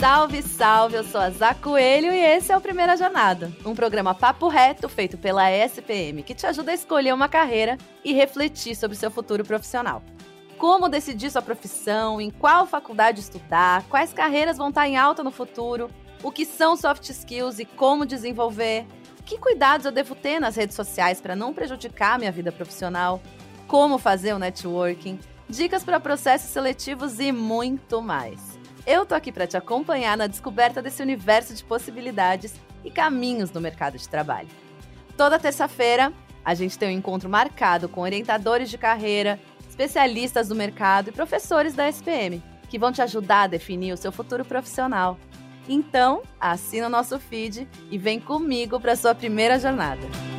Salve, salve! Eu sou a Zá Coelho e esse é o Primeira Jornada, um programa papo reto feito pela SPM que te ajuda a escolher uma carreira e refletir sobre seu futuro profissional. Como decidir sua profissão, em qual faculdade estudar, quais carreiras vão estar em alta no futuro, o que são soft skills e como desenvolver, que cuidados eu devo ter nas redes sociais para não prejudicar minha vida profissional, como fazer o networking, dicas para processos seletivos e muito mais. Eu tô aqui para te acompanhar na descoberta desse universo de possibilidades e caminhos no mercado de trabalho. Toda terça-feira, a gente tem um encontro marcado com orientadores de carreira, especialistas do mercado e professores da SPM, que vão te ajudar a definir o seu futuro profissional. Então, assina o nosso feed e vem comigo para sua primeira jornada.